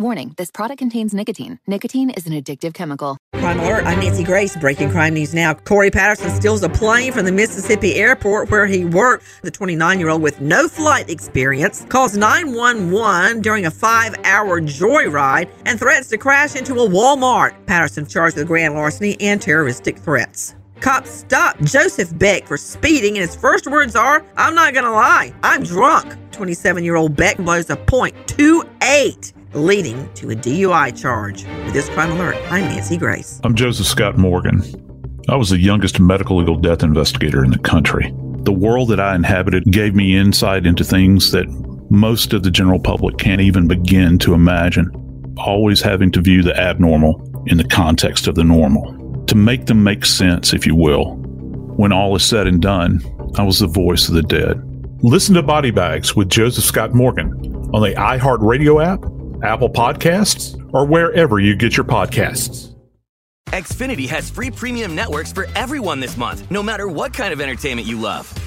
Warning this product contains nicotine. Nicotine is an addictive chemical. Crime Alert, I'm Nancy Grace. Breaking crime news now. Corey Patterson steals a plane from the Mississippi airport where he worked. The 29 year old with no flight experience calls 911 during a five hour joyride and threatens to crash into a Walmart. Patterson charged with grand larceny and terroristic threats. Cops stopped Joseph Beck for speeding, and his first words are, I'm not gonna lie, I'm drunk. 27 year old Beck blows a .28 leading to a DUI charge. With this crime alert, I'm Nancy Grace. I'm Joseph Scott Morgan. I was the youngest medical legal death investigator in the country. The world that I inhabited gave me insight into things that most of the general public can't even begin to imagine. Always having to view the abnormal in the context of the normal, to make them make sense, if you will. When all is said and done, I was the voice of the dead. Listen to Body Bags with Joseph Scott Morgan on the iHeartRadio app Apple Podcasts, or wherever you get your podcasts. Xfinity has free premium networks for everyone this month, no matter what kind of entertainment you love.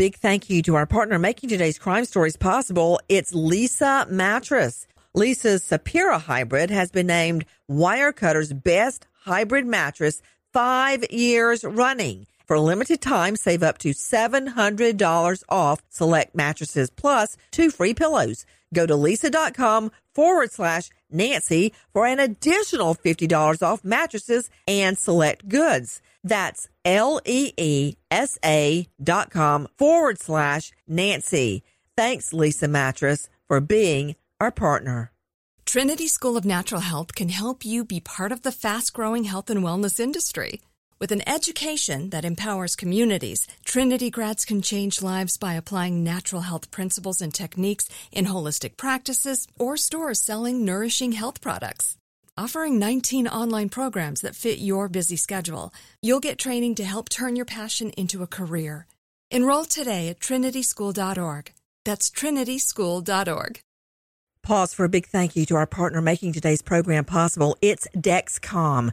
Big thank you to our partner making today's crime stories possible. It's Leesa Mattress. Leesa's Sapira Hybrid has been named Wirecutter's best hybrid mattress five years running. For a limited time, save up to $700 off select mattresses plus two free pillows. Go to leesa.com forward slash Nancy for an additional $50 off mattresses and select goods. That's L-E-E-S-A dot com forward slash Nancy. Thanks, Leesa Mattress, for being our partner. Trinity School of Natural Health can help you be part of the fast growing health and wellness industry. With an education that empowers communities, Trinity grads can change lives by applying natural health principles and techniques in holistic practices or stores selling nourishing health products. Offering 19 online programs that fit your busy schedule, you'll get training to help turn your passion into a career. Enroll today at trinityschool.org. That's trinityschool.org. Pause for a big thank you to our partner making today's program possible. It's Dexcom.